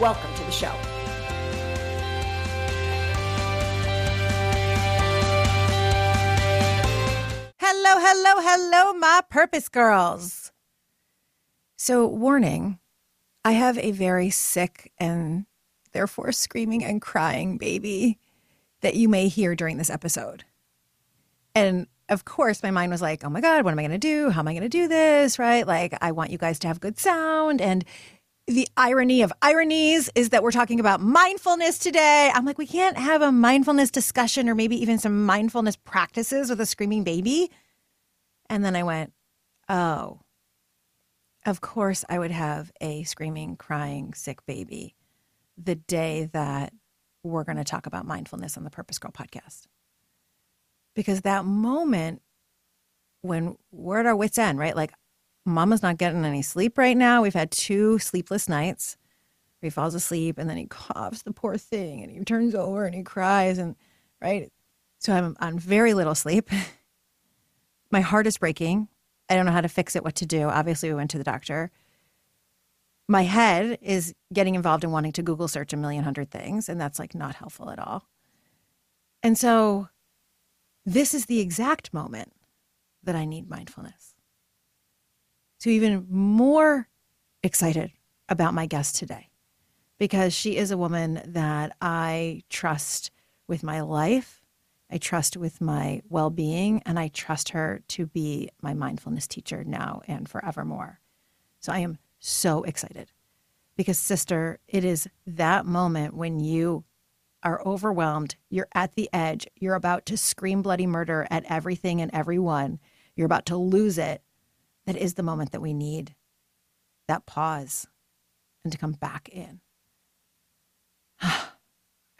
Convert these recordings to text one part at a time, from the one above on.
Welcome to the show. Hello, hello, hello, my purpose girls. So, warning I have a very sick and therefore screaming and crying baby that you may hear during this episode. And of course, my mind was like, oh my God, what am I going to do? How am I going to do this? Right? Like, I want you guys to have good sound. And the irony of ironies is that we're talking about mindfulness today. I'm like, we can't have a mindfulness discussion or maybe even some mindfulness practices with a screaming baby. And then I went, oh, of course I would have a screaming, crying, sick baby the day that we're going to talk about mindfulness on the Purpose Girl podcast. Because that moment when we're at our wits' end, right? Like, mama's not getting any sleep right now. We've had two sleepless nights. He falls asleep and then he coughs, the poor thing, and he turns over and he cries. And right. So I'm on very little sleep. My heart is breaking. I don't know how to fix it, what to do. Obviously, we went to the doctor. My head is getting involved in wanting to Google search a million hundred things, and that's like not helpful at all. And so, this is the exact moment that I need mindfulness. So, even more excited about my guest today because she is a woman that I trust with my life I trust with my well being, and I trust her to be my mindfulness teacher now and forevermore. So I am so excited because, sister, it is that moment when you are overwhelmed, you're at the edge, you're about to scream bloody murder at everything and everyone, you're about to lose it. That is the moment that we need that pause and to come back in.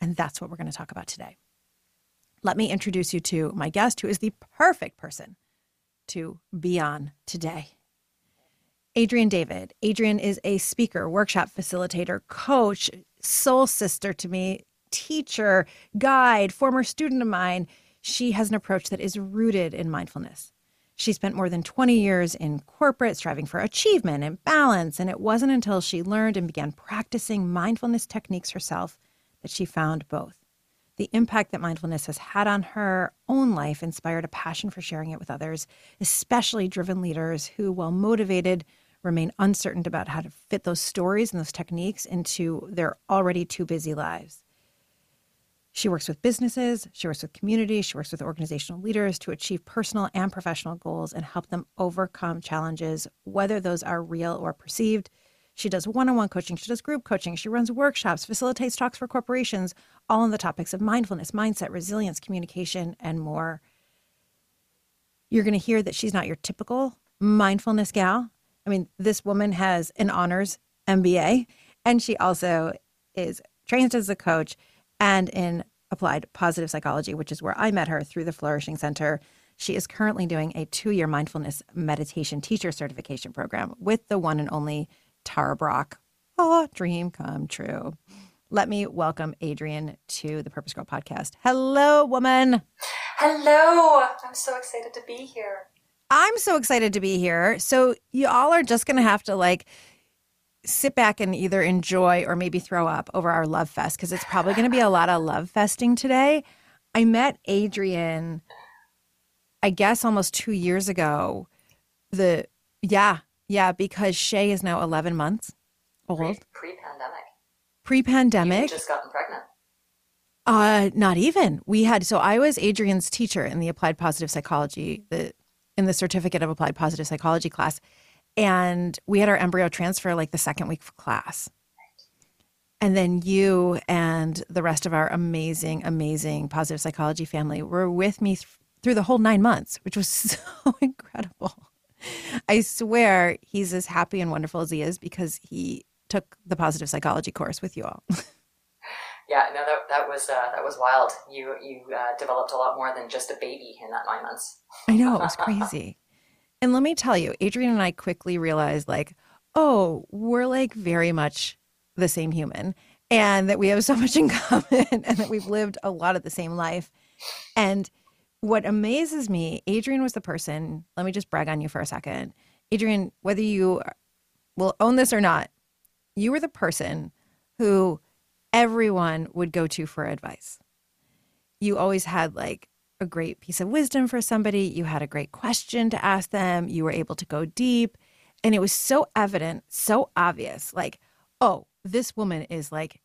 and that's what we're going to talk about today let me introduce you to my guest, who is the perfect person to be on today. Adriane David. Adriane is a speaker, workshop facilitator, coach, soul sister to me, teacher, guide, former student of mine. She has an approach that is rooted in mindfulness. She spent more than 20 years in corporate, striving for achievement and balance. And it wasn't until she learned and began practicing mindfulness techniques herself that she found both. The impact that mindfulness has had on her own life inspired a passion for sharing it with others, especially driven leaders who, while motivated, remain uncertain about how to fit those stories and those techniques into their already too busy lives. She works with businesses, she works with communities, she works with organizational leaders to achieve personal and professional goals and help them overcome challenges, whether those are real or perceived. She does one on one coaching, she does group coaching, she runs workshops, facilitates talks for corporations, all on the topics of mindfulness, mindset, resilience, communication, and more. You're going to hear that she's not your typical mindfulness gal. I mean, this woman has an honors MBA, and she also is trained as a coach and in applied positive psychology, which is where I met her through the Flourishing Center. She is currently doing a two year mindfulness meditation teacher certification program with the one and only Tara Brach. Oh, dream come true. Let me welcome Adriane to the Purpose Girl podcast. Hello, woman. Hello. I'm so excited to be here. I'm so excited to be here. So, you all are just going to have to like sit back and either enjoy or maybe throw up over our love fest because it's probably going to be a lot of love festing today. I met Adriane, I guess, almost two years ago. The, yeah, yeah, because Shay is now 11 months old. Pre pandemic. Pre pandemic. just gotten pregnant. Uh, not even. We had so I was Adriane's teacher in the applied positive psychology, the in the certificate of applied positive psychology class, and we had our embryo transfer like the second week of class. And then you and the rest of our amazing, amazing positive psychology family were with me th- through the whole nine months, which was so incredible. I swear he's as happy and wonderful as he is because he took the positive psychology course with you all. yeah, no, that, that was uh, that was wild. You you uh, developed a lot more than just a baby in that nine months. I know it was crazy. And let me tell you, Adriane and I quickly realized like, oh, we're like very much the same human, and that we have so much in common, and that we've lived a lot of the same life. And what amazes me, Adriane was the person. Let me just brag on you for a second, Adriane. Whether you will own this or not, you were the person who everyone would go to for advice. You always had like a great piece of wisdom for somebody. You had a great question to ask them. You were able to go deep. And it was so evident, so obvious like, oh, this woman is like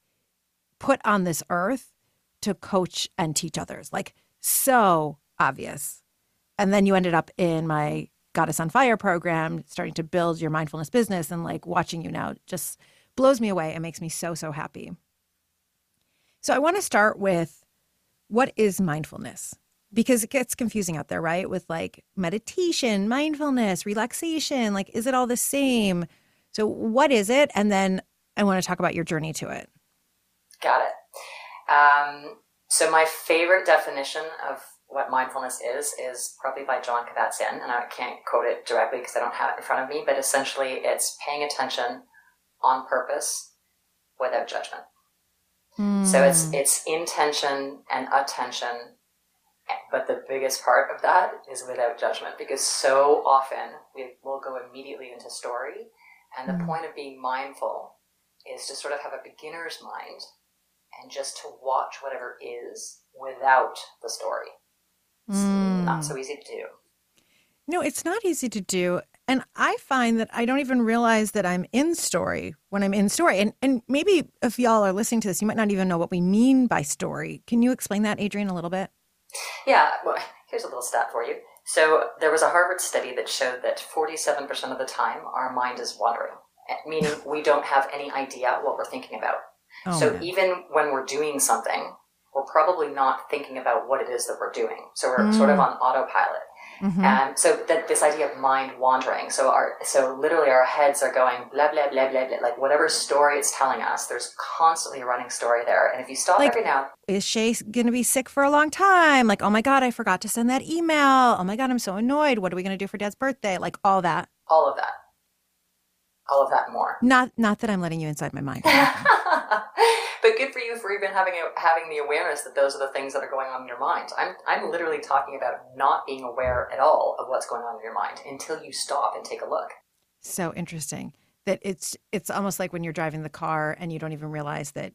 put on this earth to coach and teach others. Like, so obvious. And then you ended up in my Goddess on Fire program, starting to build your mindfulness business and like watching you now just blows me away and makes me so, so happy. So I want to start with what is mindfulness? Because it gets confusing out there, right? With like meditation, mindfulness, relaxation, like is it all the same? So what is it? And then I want to talk about your journey to it. Got it. Um, so my favorite definition of what mindfulness is is probably by Jon Kabat-Zinn, and I can't quote it directly because I don't have it in front of me. But essentially, it's paying attention on purpose without judgment. Mm. So it's hmm. it's intention and attention, but the biggest part of that is without judgment because so often we will go immediately into story, and the mm. point of being mindful is to sort of have a beginner's mind and just to watch whatever is without the story. It's mm. not so easy to do. No, it's not easy to do. And I find that I don't even realize that I'm in story when I'm in story. And and maybe if y'all are listening to this, you might not even know what we mean by story. Can you explain that, Adriane, a little bit? Yeah, well, here's a little stat for you. So there was a Harvard study that showed that 47% of the time our mind is wandering, meaning we don't have any idea what we're thinking about. Oh, so man. even when we're doing something, we're probably not thinking about what it is that we're doing. So we're mm. sort of mm. on autopilot. Mm-hmm. And so that this idea of mind wandering. So our so literally our heads are going blah blah blah blah blah. Like whatever story it's telling us, there's constantly a running story there. And if you stop like, every now, is Shay going to be sick for a long time? Like oh my god, I forgot to send that email. Oh my god, I'm so annoyed. What are we going to do for Dad's birthday? Like all that. All of that. All of that more. Not not that I'm letting you inside my mind. but good for you for even having a, having the awareness that those are the things that are going on in your mind. I'm I'm literally talking about not being aware at all of what's going on in your mind until you stop and take a look. So interesting that it's it's almost like when you're driving the car and you don't even realize that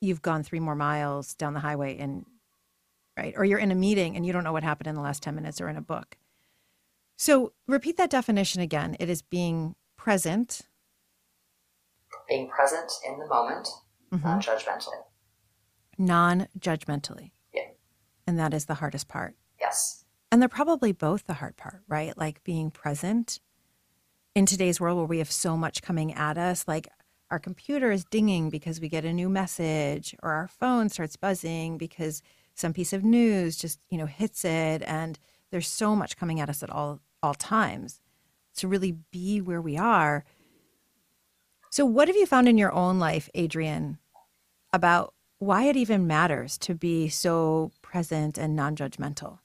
you've gone three more miles down the highway and right or you're in a meeting and you don't know what happened in the last 10 minutes or in a book. So repeat that definition again. It is being present being present in the moment mm-hmm. non judgmentally. Non judgmentally. Yeah. And that is the hardest part. Yes. And they're probably both the hard part, right? Like being present in today's world where we have so much coming at us, like our computer is dinging because we get a new message, or our phone starts buzzing because some piece of news just, you know, hits it. And there's so much coming at us at all all times. To really be where we are. So, what have you found in your own life, Adriane, about why it even matters to be so present and non judgmental?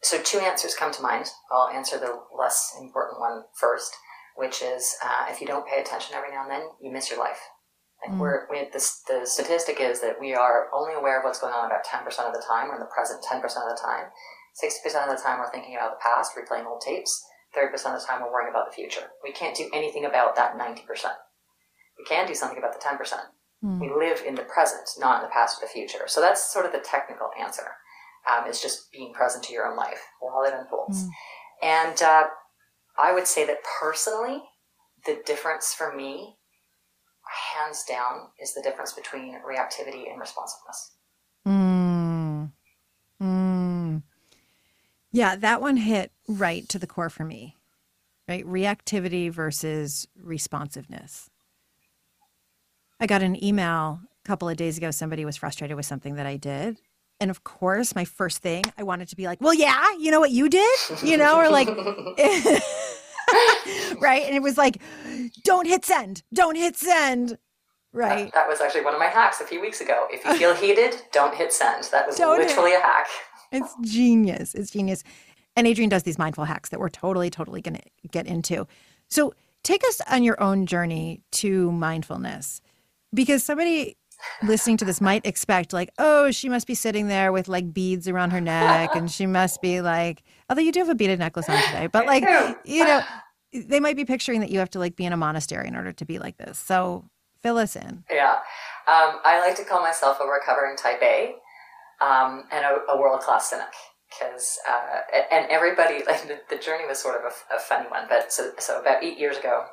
So, two answers come to mind. I'll answer the less important one first, which is uh, if you don't pay attention every now and then, you miss your life. Like mm. we're, we, the, the statistic is that we are only aware of what's going on about 10% of the time, or in the present 10% of the time. 60% of the time, we're thinking about the past, replaying old tapes. 30% of the time, we're worrying about the future. We can't do anything about that 90%. We can do something about the 10%. Mm. We live in the present, not in the past or the future. So that's sort of the technical answer. Um, it's just being present to your own life while it unfolds. Mm. And uh, I would say that personally, the difference for me, hands down, is the difference between reactivity and responsiveness. Mm. Mm. Yeah, that one hit right to the core for me, right? Reactivity versus responsiveness. I got an email a couple of days ago. Somebody was frustrated with something that I did. And of course, my first thing, I wanted to be like, well, yeah, you know what you did? You know, or like, right? And it was like, don't hit send, don't hit send. Right. That, that was actually one of my hacks a few weeks ago. If you feel heated, don't hit send. That was Don't hit- literally a hack. It's genius. It's genius. And Adrian does these mindful hacks that we're totally, totally going to get into. So take us on your own journey to mindfulness because somebody listening to this might expect, like, oh, she must be sitting there with like beads around her neck and she must be like, although you do have a beaded necklace on today, but like, you know, they might be picturing that you have to like be in a monastery in order to be like this. So fill us in. Yeah. Um, I like to call myself a recovering type A um, and a, a world class cynic. Because uh, and everybody like the, the journey was sort of a, a funny one. But so so about eight years ago,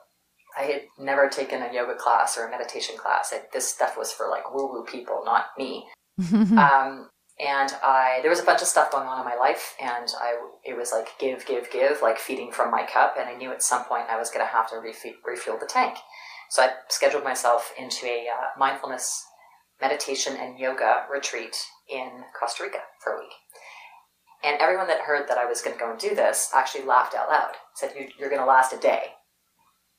I had never taken a yoga class or a meditation class. I, this stuff was for like woo woo people, not me. um, and I there was a bunch of stuff going on in my life, and I it was like give, give, give, like feeding from my cup, and I knew at some point I was going to have to refuel, refuel the tank. So I scheduled myself into a uh, mindfulness meditation and yoga retreat in Costa Rica for a week. And everyone that heard that I was going to go and do this actually laughed out loud. Said, "You- "You're going to last a day."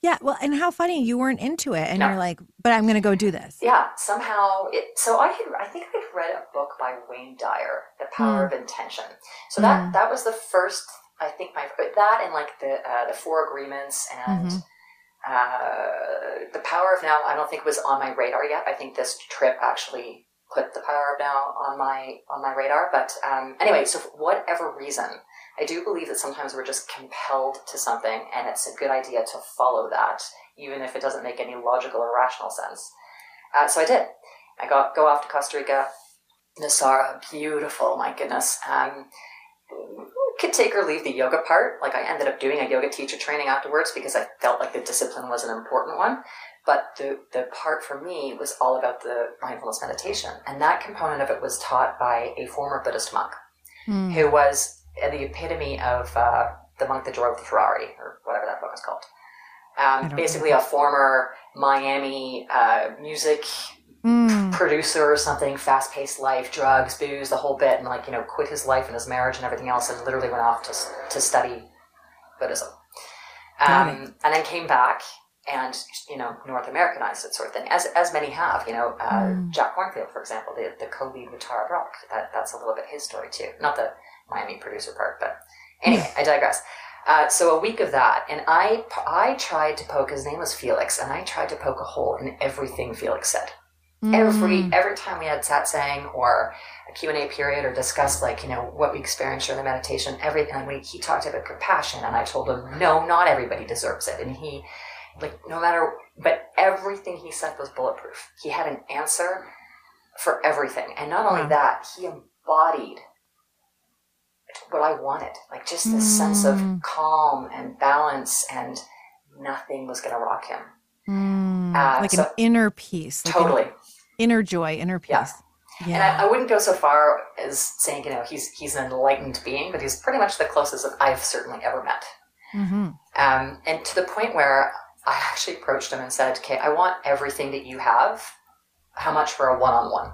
yeah. Well, and how funny you weren't into it. And No. you're like, but I'm going to go do this. Yeah, somehow it. So I had, I think I'd read a book by Wayne Dyer, The Power of Intention. So that Mm. that was the first. I think my that and like the uh, the Four Agreements and Mhm. uh, the Power of Now. I don't think was on my radar yet. I think this trip actually put the Power of Now on my on my radar. But um, anyway, so for whatever reason, I do believe that sometimes we're just compelled to something, and it's a good idea to follow that, even if it doesn't make any logical or rational sense. Uh, so I did. I got go off to Costa Rica, Nosara, beautiful. My goodness. Um, could take or leave the yoga part. Like I ended up doing a yoga teacher training afterwards because I felt like the discipline was an important one. But the the part for me was all about the mindfulness meditation, and that component of it was taught by a former Buddhist monk Mm. who was the epitome of uh, the monk that drove the Ferrari, or whatever that book is called. Um, basically, a former Miami uh, music Mm. producer or something, fast paced life, drugs, booze, the whole bit, and like you know, quit his life and his marriage and everything else, and literally went off to to study Buddhism, um, and then came back and you know North Americanized it sort of thing, as as many have. You know, uh, Mm. Jack Kornfield, for example, the the co-lead with Tara Brach. That that's a little bit his story too, not the Miami producer part, but anyway, I digress. Uh, so a week of that, and I I tried to poke. His name was Felix, and I tried to poke a hole in everything Felix said every Mm. every time we had sat satsang or a q&a period or discussed like you know what we experienced during the meditation everything and we, he talked about compassion and i told him no not everybody deserves it and he like no matter but everything he said was bulletproof he had an answer for everything and not only Wow. that he embodied what i wanted like just this sense of Mm. calm and balance and nothing was going to rock him Mm. Uh, like so- an inner peace, like totally inner joy, inner peace. Yeah. Yeah. And I, I wouldn't go so far as saying, you know, he's he's an enlightened being, but he's pretty much the closest that I've certainly ever met. Mhm. Um, and to the point where I actually approached him and said, "Okay, I want everything that you have. How much for a one-on-one,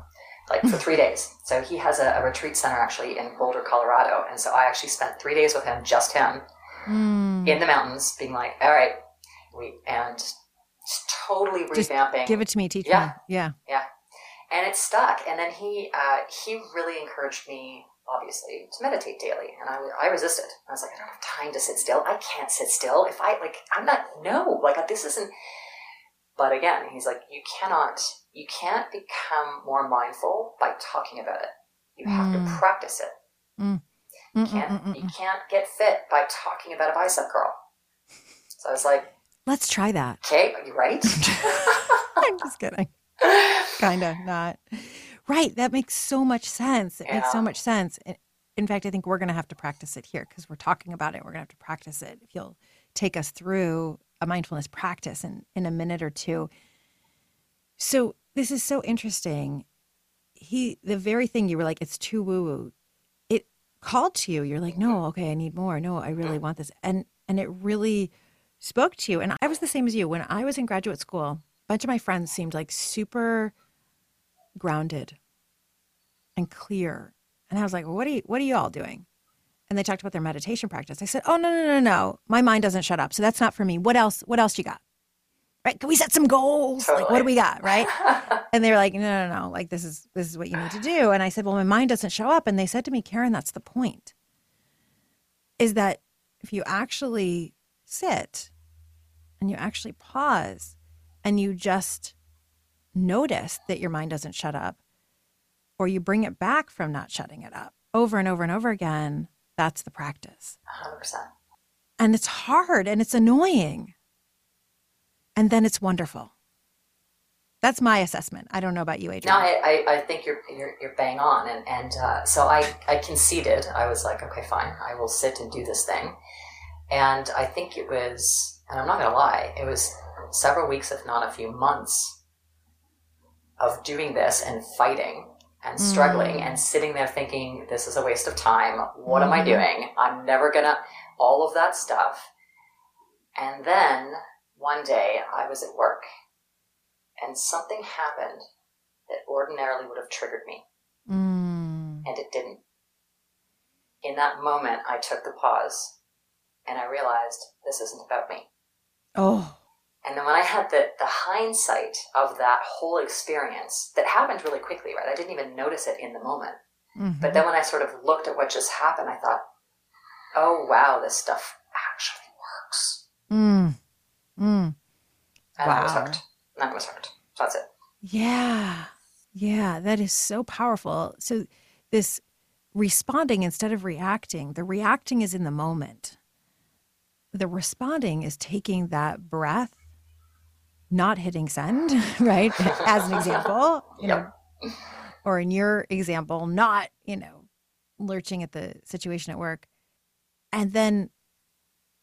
like for three days?" So he has a, a retreat center actually in Boulder, Colorado, and so I actually spent three days with him, just him, Mm. in the mountains, being like, "All right," we and just totally Just revamping. Give it to me, teach Yeah. me. Yeah. and it stuck. And then he uh, he really encouraged me, obviously, to meditate daily, and I, I resisted. I was like, I don't have time to sit still. I can't sit still. If I like, I'm not. No, like this isn't. But again, he's like, you cannot, you can't become more mindful by talking about it. You have Mm. to practice it. Mm, You can't, mm, mm, you can't get fit by talking about a bicep curl. So I was like, Let's try that. okay, are you right? I'm just kidding. kind of not. Right. That makes so much sense. It makes so much sense. In- In fact, I think we're going to have to practice it here because we're talking about it. We're going to have to practice it. If you'll take us through a mindfulness practice in, in a minute or two. So, this is so interesting. He, the very thing you were like, it's too woo woo, it called to you. You're like, no, okay, I need more. No, I really mm. want this. And, and it really spoke to you. And I was the same as you. When I was in graduate school, a bunch of my friends seemed like super grounded and clear. And I was like, what are you, what are you all doing? and they talked about their meditation practice. I said, "Oh no, no, no, no! My mind doesn't shut up, so that's not for me. What else? What else you got? Right? Can we set some goals? Totally. Like, what do we got? Right?" and they were like, "No, no, no! Like this is this is what you need to do." And I said, "Well, my mind doesn't show up." And they said to me, "Karen, that's the point. Is that if you actually sit and you actually pause and you just notice that your mind doesn't shut up, or you bring it back from not shutting it up over and over and over again." That's the practice. 100%. And it's hard and it's annoying. And then it's wonderful. That's my assessment. I don't know about you, Adriane. No, I, I, I think you're, you're, you're bang on. And, and uh, so I, I conceded. I was like, okay, fine. I will sit and do this thing. And I think it was, and I'm not going to lie, it was several weeks, if not a few months, of doing this and fighting and struggling mm. and sitting there thinking, this is a waste of time. What mm. am I mm-hmm. doing? I'm never gonna, all of that stuff. And then one day I was at work and something happened that ordinarily would have triggered me. Mm. And it didn't. In that moment, I took the pause and I realized this isn't about me. Oh. And then when I had the, the hindsight of that whole experience that happened really quickly, right? I didn't even notice it in the moment. Mm-hmm. But then when I sort of looked at what just happened, I thought, oh, wow, this stuff actually works. Mm. Mm. And wow. I was hooked. And I was hooked. So that's it. Yeah. Yeah. That is so powerful. So this responding instead of reacting, the reacting is in the moment. The responding is taking that breath not hitting send, right? As an example, you know, or in your example, not, you know, lurching at the situation at work. And then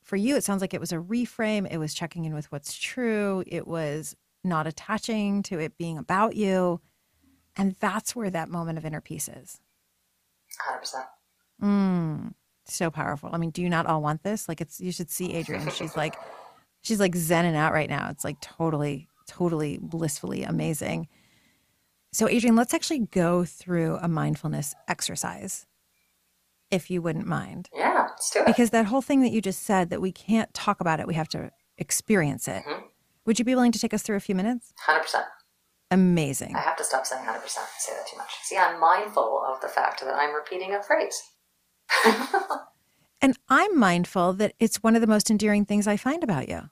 for you, it sounds like it was a reframe. It was checking in with what's true. It was not attaching to it being about you. And that's where that moment of inner peace is. 100%. Mm, so powerful. I mean, do you not all want this? Like, it's, you should see Adriane. She's like, she's like zenning out right now. It's like totally, totally blissfully amazing. So, Adriane, let's actually go through a mindfulness exercise, if you wouldn't mind. Yeah, let's do it. Because that whole thing that you just said that we can't talk about it, we have to experience it. Mm-hmm. Would you be willing to take us through a few minutes? 100%. Amazing. I have to stop saying 100%. I say that too much. See, I'm mindful of the fact that I'm repeating a phrase. And I'm mindful that it's one of the most endearing things I find about you. All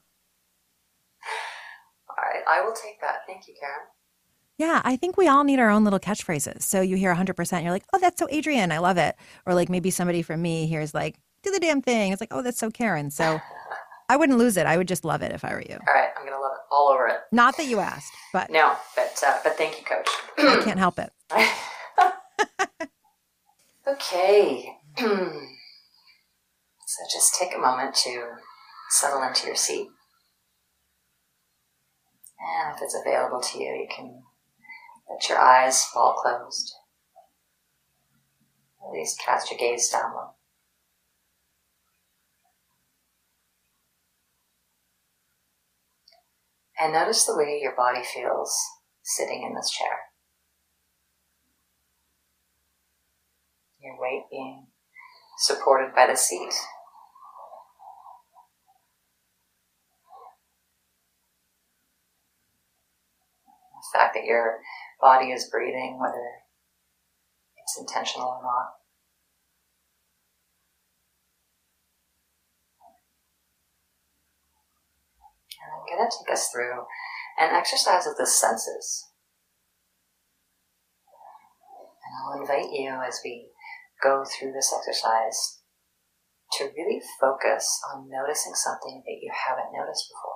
right. I will take that. Thank you, Karen. Yeah, I think we all need our own little catchphrases. So you hear 100%, you're like, oh, that's so Adriane. I love it. Or like maybe somebody from me hears like, do the damn thing. It's like, oh, that's so Karen. So I wouldn't lose it. I would just love it if I were you. All right. I'm going to love it all over it. Not that you asked, but. No, but, uh, but thank you, coach. I can't help it. okay. So just take a moment to settle into your seat. And if it's available to you, you can let your eyes fall closed. At least cast your gaze downward. And notice the way your body feels sitting in this chair. Your weight being supported by the seat the fact that your body is breathing, whether it's intentional or not. And I'm going to take us through an exercise of the senses. And I'll invite you as we go through this exercise to really focus on noticing something that you haven't noticed before.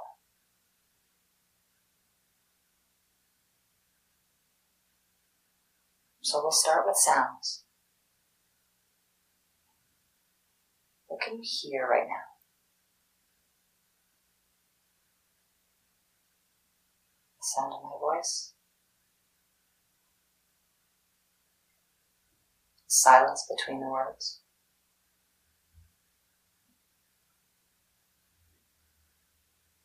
So we'll start with sounds. What can you hear right now? The sound of my voice. Silence between the words.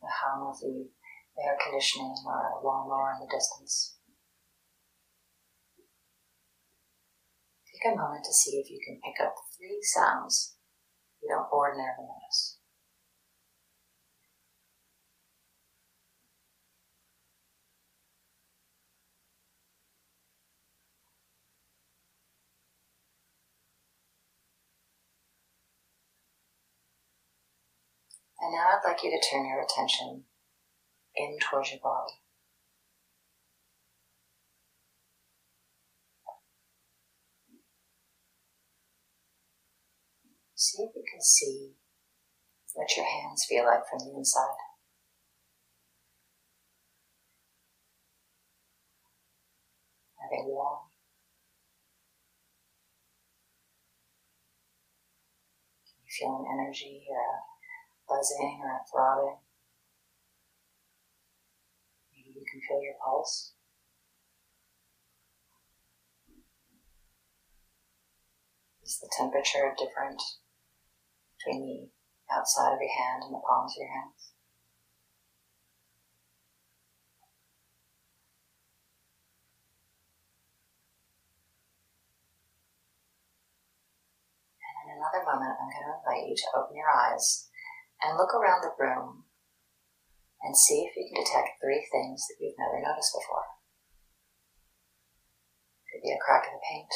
The hum of the air conditioning or a lawnmower in the distance. Take a moment to see if you can pick up three sounds you don't ordinarily notice. And now I'd like you to turn your attention in towards your body. See if you can see what your hands feel like from the inside. Are they warm? Can you feel an energy or a buzzing or a throbbing? Maybe you can feel your pulse. Is the temperature different between the outside of your hand and the palms of your hands? And in another moment, I'm going to invite you to open your eyes and look around the room and see if you can detect three things that you've never noticed before. Could be a crack in the paint,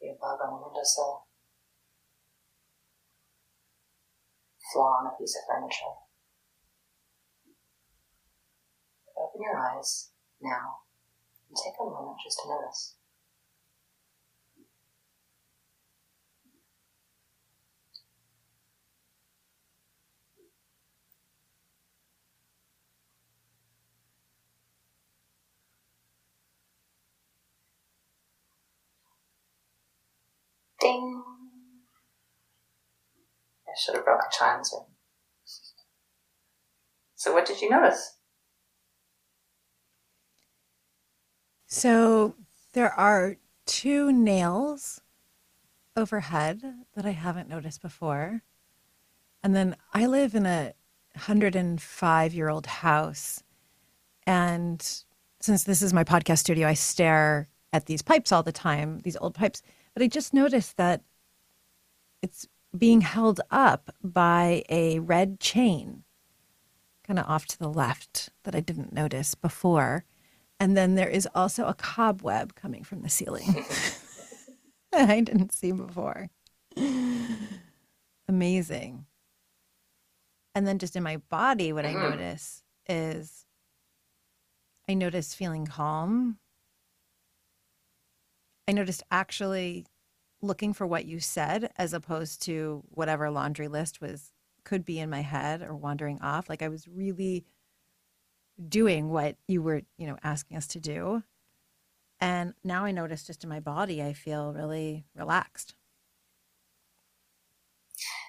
be a bug on a windowsill, flaw on a piece of furniture. Open your eyes now and take a moment just to notice. Ding. I should have brought my chimes in. So, what did you notice? So there are two nails overhead that I haven't noticed before. And then I live in a 105 year old house. And since this is my podcast studio, I stare at these pipes all the time, these old pipes. But I just noticed that it's being held up by a red chain, kind of off to the left, that I didn't notice before. And then there is also a cobweb coming from the ceiling that I didn't see before. Amazing. And then just in my body, what I mm-hmm. notice is I notice feeling calm. I noticed actually looking for what you said as opposed to whatever laundry list was could be in my head or wandering off. Like I was really doing what you were, you know, asking us to do. And now I notice just in my body, I feel really relaxed.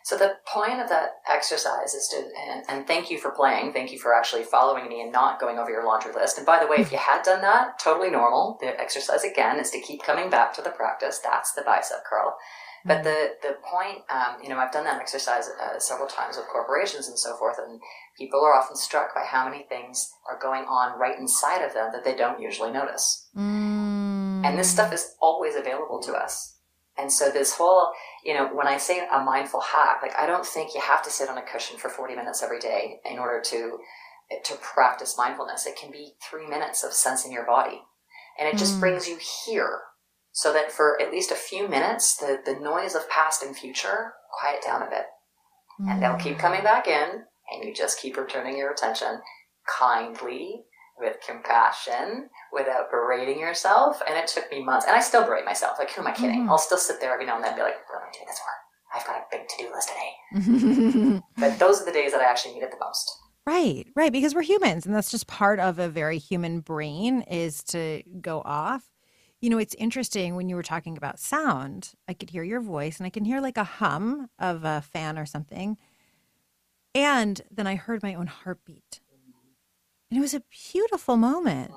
So the point of that exercise is to, and, and, thank you for playing. Thank you for actually following me and not going over your laundry list. And by the way, if you had done that, totally normal. The exercise again is to keep coming back to the practice. That's the bicep curl. But the, the point, um, you know, I've done that exercise uh, several times with corporations and so forth, and people are often struck by how many things are going on right inside of them that they don't usually notice. Mm. And this stuff is always available to us. And so this whole, you know, when I say a mindful hack, like I don't think you have to sit on a cushion for 40 minutes every day in order to to practice mindfulness. It can be 3 minutes of sensing your body. And it just Mm. brings you here so that for at least a few minutes the the noise of past and future quiet down a bit. And they'll keep coming back in and you just keep returning your attention kindly with compassion without berating yourself. And it took me months, and I still berate myself. Like, who am I kidding? Mhm. I'll still sit there every now and then and be like, what am I doing this for? I've got a big to do list today. But those are the days that I actually need it the most. Right, right, because we're humans and that's just part of a very human brain is to go off. You know, it's interesting when you were talking about sound, I could hear your voice and I can hear like a hum of a fan or something. And then I heard my own heartbeat. And it was a beautiful moment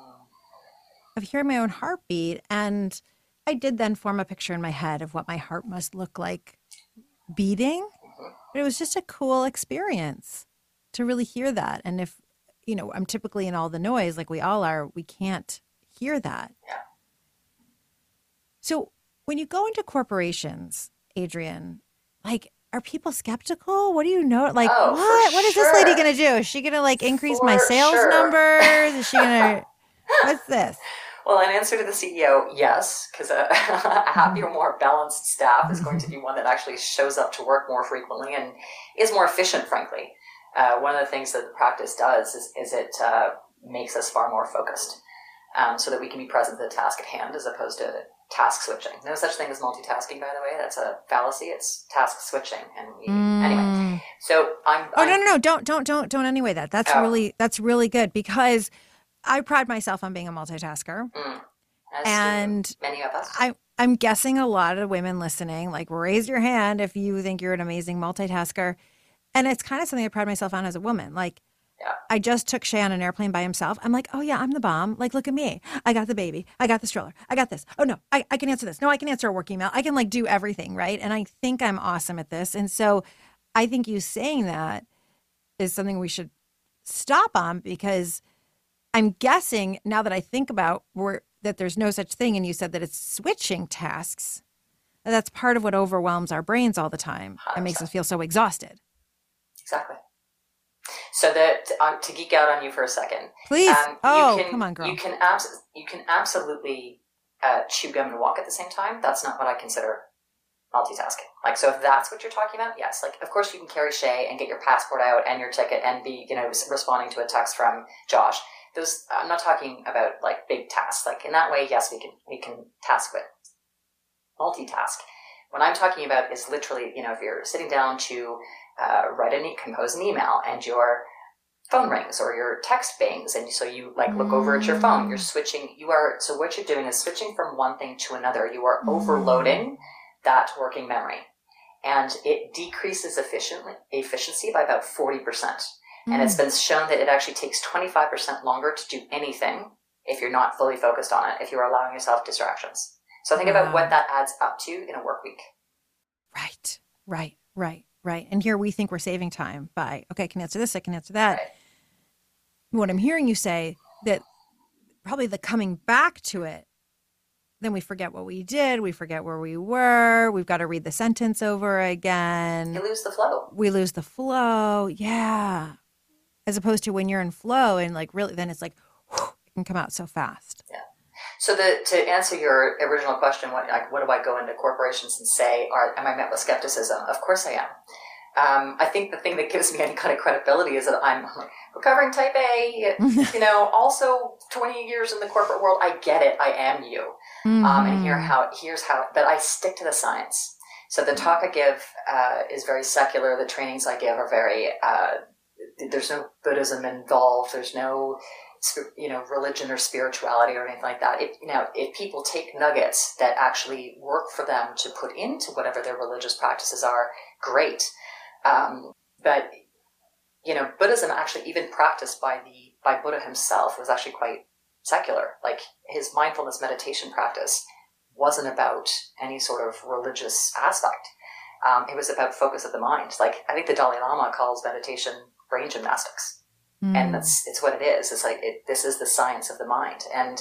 of hearing my own heartbeat and I did then form a picture in my head of what my heart must look like beating. Mm-hmm. But it was just a cool experience to really hear that. And if, you know, I'm typically in all the noise, like we all are, we can't hear that. So when you go into corporations Adriane, like, are people skeptical? What do you know? Like, Oh, what? What is this lady going to do? Is she going to like increase my sales sure. numbers? Is she going to, what's this? Well, in answer to the CEO, yes, because a, a happier, more balanced staff is going to be one that actually shows up to work more frequently and is more efficient, frankly. Uh, one of the things that the practice does is, is it uh, makes us far more focused um, so that we can be present at the task at hand as opposed to task switching. No such thing as multitasking, by the way. That's a fallacy. It's task switching. And we, anyway, Mm. so I'm. Oh I'm no, no, no! Don't, don't, don't, don't. Anyway, that that's Oh. really that's really good because I pride myself on being a multitasker, mm, and many of us. I I'm guessing a lot of women listening like raise your hand if you think you're an amazing multitasker, and it's kind of something I pride myself on as a woman. Like, Yeah. I just took Shay on an airplane by himself. I'm like, oh yeah, I'm the bomb. Like, look at me. I got the baby. I got the stroller. I got this. Oh no, I, I can answer this. No, I can answer a work email. I can like do everything, right? And I think I'm awesome at this. And so I think you saying that is something we should stop on because I'm guessing now that I think about where that there's no such thing, and you said that it's switching tasks. That's part of what overwhelms our brains all the time and makes us feel so exhausted. Exactly. So that um, to geek out on you for a second, Please, um, you oh can- come on, girl. You can abs- you can absolutely uh, chew gum and walk at the same time. That's not what I consider multitasking. Like, so if that's what you're talking about, yes. Like, of course you can carry Shay and get your passport out and your ticket and be, you know, responding to a text from Josh. Those I'm not talking about like big tasks. Like in that way, yes, we can we can task with multitask. What I'm talking about is literally, you know, if you're sitting down to uh, write an e- compose an email and your phone rings or your text bangs and so you like look over at your mm. phone. You're switching you are so what you're doing is switching from one thing to another. You are overloading mm. that working memory. And it decreases efficiently efficiency by about 40% and it's mm. been shown that it actually takes 25% longer to do anything if you're not fully focused on it if you're allowing yourself distractions. So think about what that adds up to in a work week. Right, right, right, right. And here we think we're saving time by, okay, I can answer this, I can answer that. Right. What I'm hearing you say that probably the coming back to it, then we forget what we did, we forget where we were, we've got to read the sentence over again. you lose the flow We lose the flow. Yeah. As opposed to when you're in flow and like really, then it's like, whew, it can come out so fast. So the, to answer your original question, what like what do I go into corporations and say? Are am I met with skepticism? Of course I am. Um, I think the thing that gives me any kind of credibility is that I'm recovering type A. You know, also twenty years in the corporate world. I get it. I am you. Um, and here Mhm. how here's how. But I stick to the science. So the talk I give uh, is very secular. The trainings I give are very. Uh, there's no Buddhism involved. There's no you know religion or spirituality or anything like that. If you know if people take nuggets that actually work for them to put into whatever their religious practices are, great. Um, but you know, Buddhism actually even practiced by the by Buddha himself was actually quite secular. Like his mindfulness meditation practice wasn't about any sort of religious aspect. Um, it was about focus of the mind. Like I think the Dalai Lama calls meditation brain gymnastics Mm. and that's it's what it is. It's like it, this is the science of the mind, and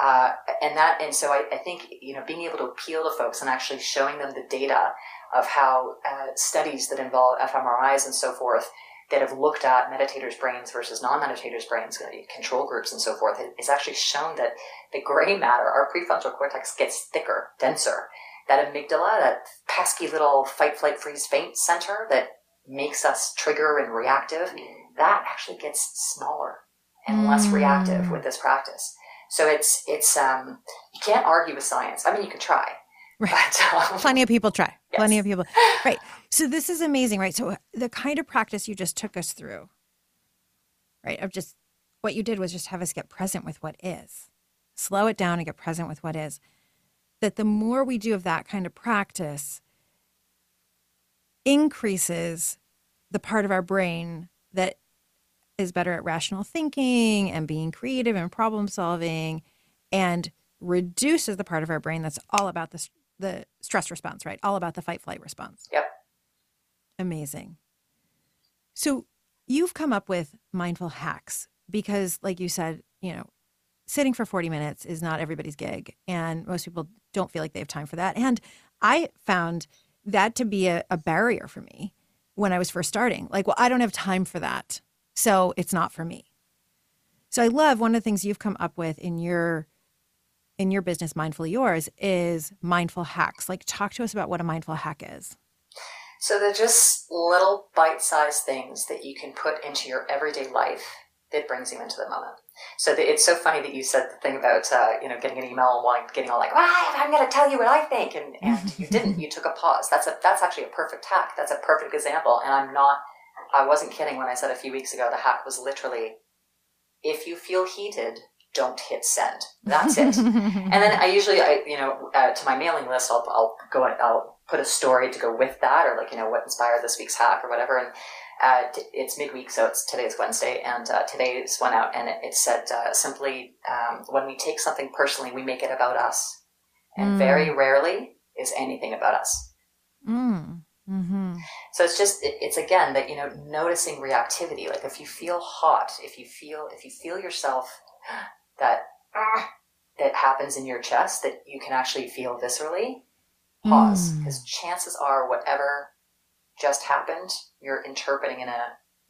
uh, and that and so I, I think you know being able to appeal to folks and actually showing them the data of how uh, studies that involve fMRIs and so forth that have looked at meditators' brains versus non-meditators' brains, uh, control groups and so forth, it- it's actually shown that the gray matter, our prefrontal cortex, gets thicker, denser. That amygdala, that pesky little fight, flight, freeze, faint center that makes us trigger and reactive, that actually gets smaller and less Mm. reactive with this practice. So it's it's um you can't argue with science. I mean you can try, Right. but um, Plenty of people try. Plenty of people. Right. So this is amazing, right? So the kind of practice you just took us through, right? Of just what you did was just have us get present with what is, slow it down and get present with what is. That the more we do of that kind of practice increases the part of our brain that is better at rational thinking and being creative and problem solving and reduces the part of our brain that's all about the, the stress response, right? All about the fight flight response. Yep. Amazing. So you've come up with mindful hacks because, like you said, you know, sitting for 40 minutes is not everybody's gig. And most people don't feel like they have time for that. And I found that to be a, a barrier for me when I was first starting. Like, well, I don't have time for that. So it's not for me. So I love one of the things you've come up with in your in your business mindful yours is mindful hacks. Like talk to us about what a mindful hack is. So they're just little bite-sized things that you can put into your everyday life that brings you into the moment. So the, it's so funny that you said the thing about uh, you know getting an email and wanting, getting all like, "Well, I'm going to tell you what I think," and, and you didn't. You took a pause. That's a that's actually a perfect hack. That's a perfect example. And I'm not. I wasn't kidding when I said a few weeks ago the hack was literally, if you feel heated, don't hit send. That's it. and then I usually, I you know, uh, to my mailing list, I'll I'll go I'll put a story to go with that, or like you know what inspired this week's hack or whatever, and uh, it's midweek, so it's today's Wednesday, and uh, today's went out, and it, it said uh, simply, um, when we take something personally, we make it about us, and mm. very rarely is anything about us. Mm. Mm-hmm. So it's just it, it's again that you know noticing reactivity. Like if you feel hot, if you feel if you feel yourself that ah, that happens in your chest that you can actually feel viscerally, pause because mm. chances are whatever just happened, you're interpreting in a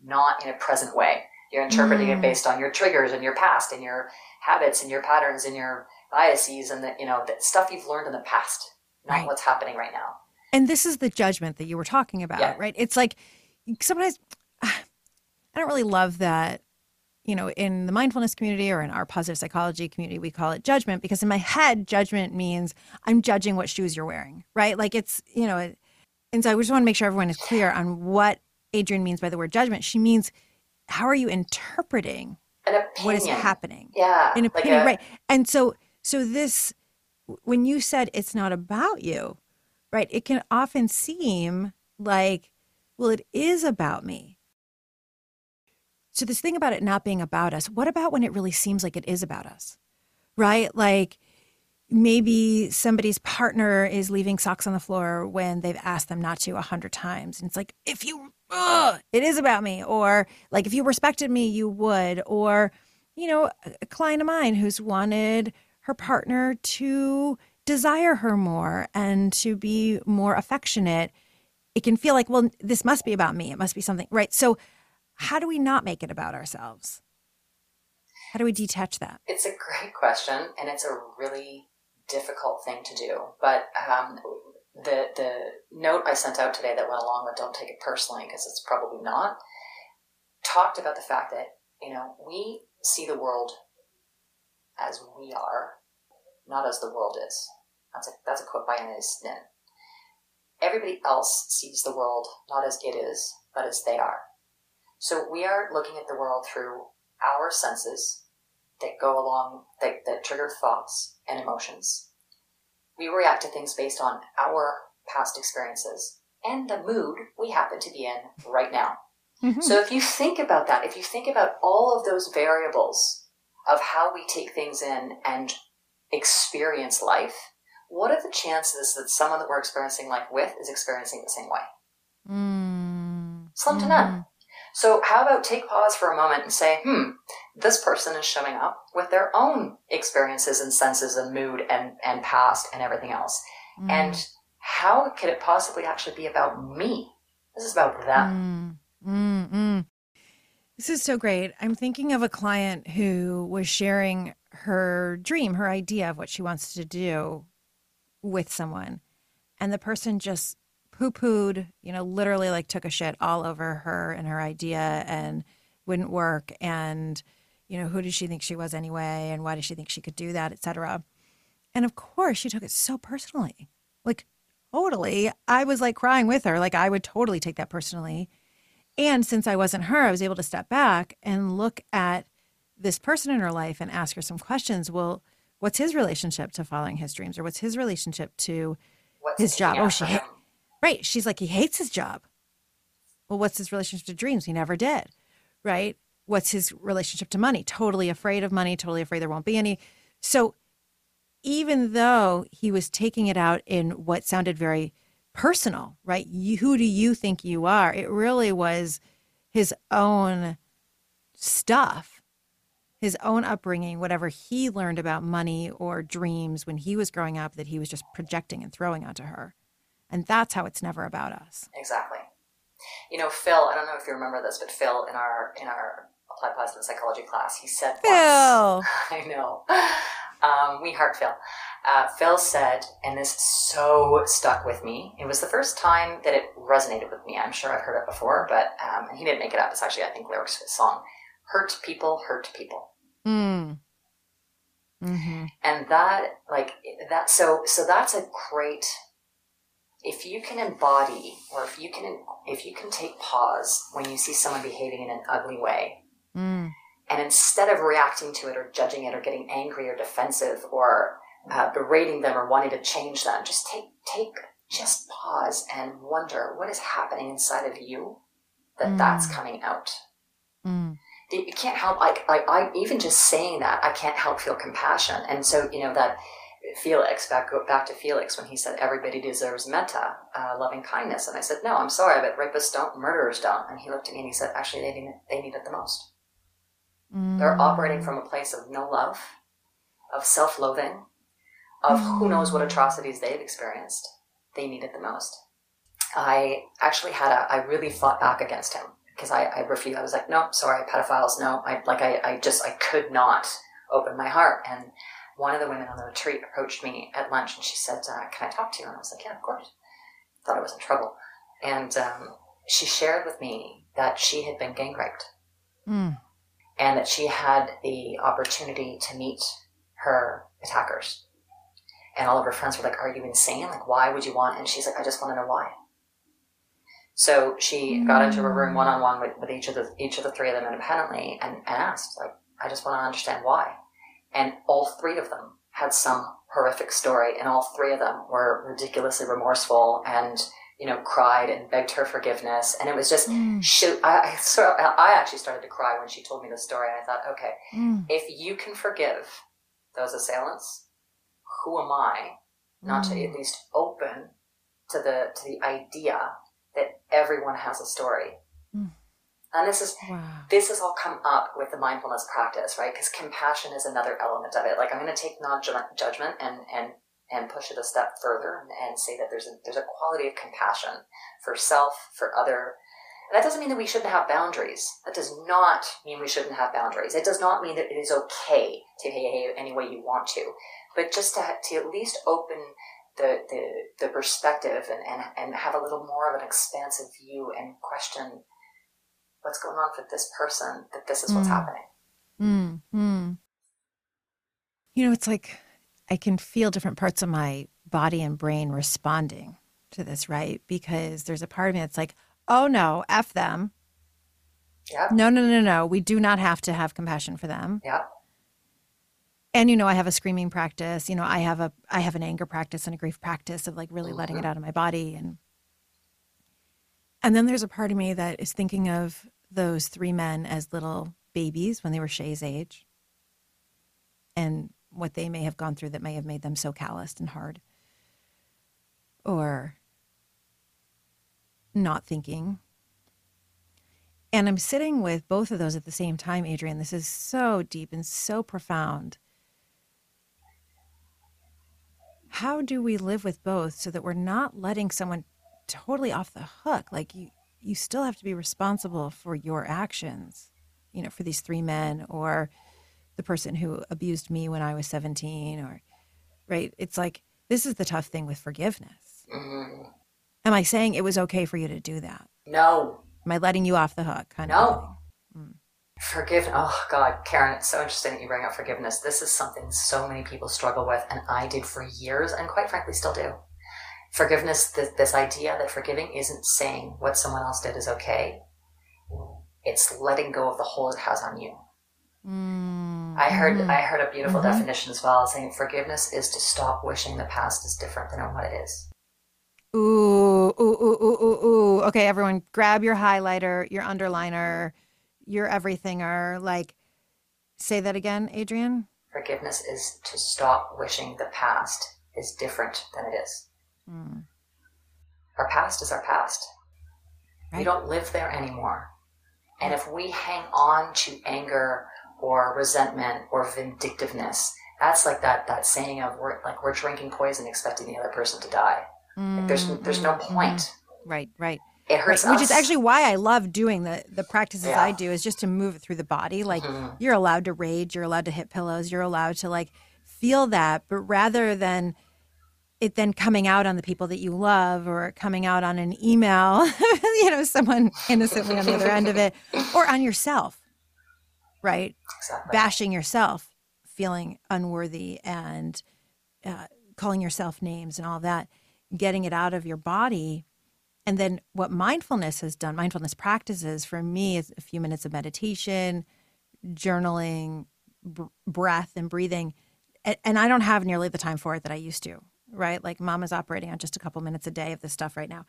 not in a present way. You're interpreting mm. it based on your triggers and your past and your habits and your patterns and your biases and the you know the stuff you've learned in the past, not right. what's happening right now. And this is the judgment that you were talking about, yeah. right? It's like sometimes I don't really love that you know, in the mindfulness community or in our positive psychology community, we call it judgment because in my head, judgment means I'm judging what shoes you're wearing, right? Like it's, you know, and so I just want to make sure everyone is clear on what Adriane means by the word judgment. She means how are you interpreting what is happening? Yeah. An opinion, like a- right. And so so this when you said it's not about you, right? It can often seem like, well, it is about me. So this thing about it not being about us, what about when it really seems like it is about us? Right? Like maybe somebody's partner is leaving socks on the floor when they've asked them not to a hundred times. And it's like, if you, ugh, it is about me. Or like, if you respected me, you would. Or, you know, a client of mine who's wanted her partner to desire her more and to be more affectionate. It can feel like, well, this must be about me. It must be something, right? So, how do we not make it about ourselves? How do we detach that? It's a great question, and it's a really difficult thing to do. But um, the the note I sent out today that went along with "Don't take it personally" because it's probably not talked about the fact that you know we see the world as we are, not as the world is. That's a that's a quote by Anais Nin. Everybody else sees the world not as it is, but as they are. So we are looking at the world through our senses that go along, that, that trigger thoughts and emotions. We react to things based on our past experiences and the mood we happen to be in right now. Mm-hmm. So if you think about that, if you think about all of those variables of how we take things in and experience life, what are the chances that someone that we're experiencing life with is experiencing the same way? Mm. Slim to none. Mm-hmm. So, how about take pause for a moment and say, hmm, this person is showing up with their own experiences and senses and mood and, and past and everything else. Mm. And how could it possibly actually be about me? This is about them. Mm. Mm, this is so great. I'm thinking of a client who was sharing her dream, her idea of what she wants to do with someone. And the person just poo pooed, you know, literally like took a shit all over her and her idea and wouldn't work. And, you know, who did she think she was anyway? And why did she think she could do that, etc. And of course, she took it so personally. Like, totally. I was like crying with her. Like, I would totally take that personally. And since I wasn't her, I was able to step back and look at this person in her life and ask her some questions. Well, what's his relationship to following his dreams or what's his relationship to what's his job? Oh, she Right. She's like, he hates his job. Well, what's his relationship to dreams? He never did. Right. What's his relationship to money? Totally afraid of money, totally afraid there won't be any. So even though he was taking it out in what sounded very personal, right? You, who do you think you are? It really was his own stuff, his own upbringing, whatever he learned about money or dreams when he was growing up that he was just projecting and throwing onto her And that's how it's never about us. Exactly. You know, Phil, I don't know if you remember this, but Phil in our in our applied positive psychology class, he said Phil. once, I know. Um, we heart Phil. Uh, Phil said, and this so stuck with me. It was the first time that it resonated with me. I'm sure I've heard it before, but um, he didn't make it up. It's actually, I think, lyrics to his song. Hurt people, hurt people. Mm. Mm-hmm. and that like that so so that's a great if you can embody or if you can if you can take pause when you see someone behaving in an ugly way Mm. and instead of reacting to it or judging it or getting angry or defensive or uh, berating them or wanting to change them just take take just pause and wonder what is happening inside of you that that's Mm. coming out Mm. You can't help like I, I even just saying that I can't help feel compassion. And so you know that Felix back back to Felix when he said everybody deserves metta uh, loving kindness. And I said no I'm sorry but rapists don't murderers don't. And he looked at me and he said actually they need it, they need it the most. They're Mm. operating from a place of no love of self-loathing of who knows what atrocities they've experienced. They need it the most. I actually had a I really fought back against him because I, I refused. I was like, no, sorry, pedophiles, no. I like I, I just I could not open my heart. And one of the women on the retreat approached me at lunch and she said, uh, "Can I talk to you?" And I was like, "Yeah, of course." Thought I was in trouble, and um, she shared with me that she had been gang raped Mm. and that she had the opportunity to meet her attackers. And all of her friends were like, Are you insane? Like, why would you want? And she's like, I just want to know why. So she got into a room one on one with each of the each of the three of them independently and, and asked, like, I just want to understand why. And all three of them had some horrific story, and all three of them were ridiculously remorseful and, you know, cried and begged her forgiveness. And it was just Mm. shoot I, I sort of, I actually started to cry when she told me the story and I thought, okay, Mm. if you can forgive those assailants, who am I not to Mm. at least open to the to the idea that everyone has a story? Mm. And this is Wow. this has all come up with the mindfulness practice, right? Because compassion is another element of it. Like I'm going to take non-judgment and and and push it a step further and, and say that there's a there's a quality of compassion for self, for other. And that doesn't mean that we shouldn't have boundaries. That does not mean we shouldn't have boundaries. It does not mean that it is okay to behave any way you want to, but just to to at least open the the, the perspective and, and and have a little more of an expansive view and question what's going on for this person that this is what's Mm. happening. Mm, mm. You know, it's like I can feel different parts of my body and brain responding to this, right? Because there's a part of me that's like, oh no, F them. Yeah. No, no, no, no. We do not have to have compassion for them. Yeah. And you know, I have a screaming practice. You know, I have a I have an anger practice and a grief practice of like really letting it mm-hmm. out of my body and and then there's a part of me that is thinking of those three men as little babies when they were Shay's age and what they may have gone through that may have made them so calloused and hard or not thinking. And I'm sitting with both of those at the same time, Adriane. This is so deep and so profound. How do we live with both so that we're not letting someone totally off the hook? Like you, you still have to be responsible for your actions, you know, for these three men or the person who abused me when I was 17 or, right? It's like, this is the tough thing with forgiveness. Mm, Am I saying it was okay for you to do that? no. Am I letting you off the hook? Kind No. Forgive. Oh God, Karen, it's so interesting that you bring up forgiveness. This is something so many people struggle with, and I did for years, and quite frankly, still do. Forgiveness. This, this idea that forgiving isn't saying what someone else did is okay. It's letting go of the hold it has on you. Mm, I heard. I heard a beautiful Mhm. definition as well, saying forgiveness is to stop wishing the past is different than what it is. Ooh, ooh, ooh, ooh, ooh, ooh. Okay, everyone, grab your highlighter, your underliner, your everything are Like, say that again, Adriane. Forgiveness is to stop wishing the past is different than it is. Mm, Our past is our past. We don't live there anymore. And if we hang on to anger or resentment or vindictiveness, that's like that that saying of we're like we're drinking poison expecting the other person to die. Like, there's there's no Mm, point. mm. Right, right. It hurts Right, which is actually why I love doing the the practices Yeah. I do is just to move it through the body. Like Mhm. you're allowed to rage, you're allowed to hit pillows, you're allowed to like feel that, but rather than it then coming out on the people that you love or coming out on an email, you know, someone innocently on the other end of it, or on yourself, right? exactly. Bashing yourself, feeling unworthy and uh, calling yourself names and all that, getting it out of your body. And then what mindfulness has done, mindfulness practices for me is a few minutes of meditation, journaling, br- breath, and breathing. A- And I don't have nearly the time for it that I used to, right? Like mama's operating on just a couple minutes a day of this stuff right now.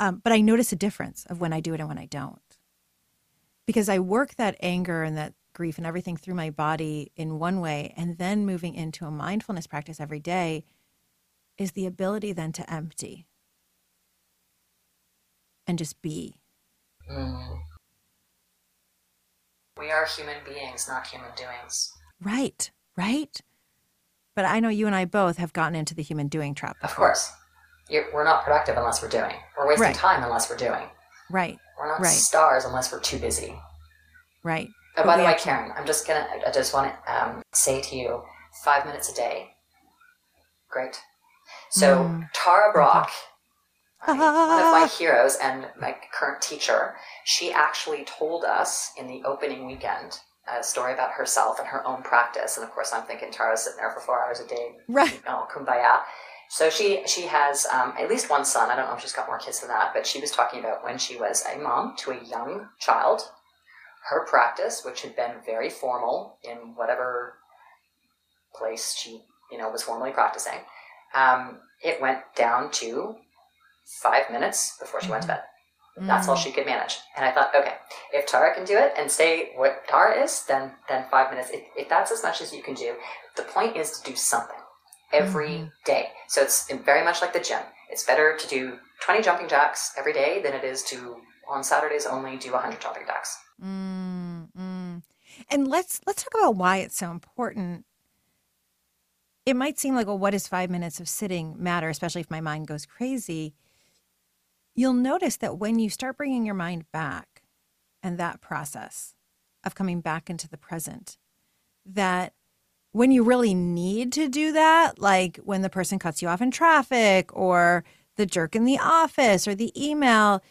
Um, but I notice a difference of when I do it and when I don't. Because I work that anger and that grief and everything through my body in one way, and then moving into a mindfulness practice every day is the ability then to empty and just be. Mm. We are human beings, not human doings. Right, right. But I know you and I both have gotten into the human doing trap. Of course. You're, we're not productive unless we're doing. We're wasting Right. time unless we're doing. Right, We're not Right. stars unless we're too busy. right. Oh, But by the way, Karen, I'm just gonna. I just want to um, say to you, five minutes a day. Great. So Mm. Tara Brach, I one of my Ah. heroes and my current teacher, she actually told us in the opening weekend a story about herself and her own practice. And of course, I'm thinking Tara's sitting there for four hours a day, Right. oh, kumbaya. So she she has um, at least one son. I don't know if she's got more kids than that, but she was talking about when she was a mom to a young child, her practice, which had been very formal in whatever place she you know was formally practicing, um, it went down to five minutes before she went to bed. That's all Mm. she could manage. And I thought, okay, if Tara can do it and stay what Tara is, then then five minutes. If, if that's as much as you can do, the point is to do something every day. So it's very much like the gym. It's better to do 20 jumping jacks every day than it is to on Saturdays only do 100 jumping jacks. Mm, mm. And let's let's talk about why it's so important. It might seem like, well, what does five minutes of sitting matter, especially if my mind goes crazy? You'll notice that when you start bringing your mind back and that process of coming back into the present, that when you really need to do that, like when the person cuts you off in traffic or the jerk in the office or the email,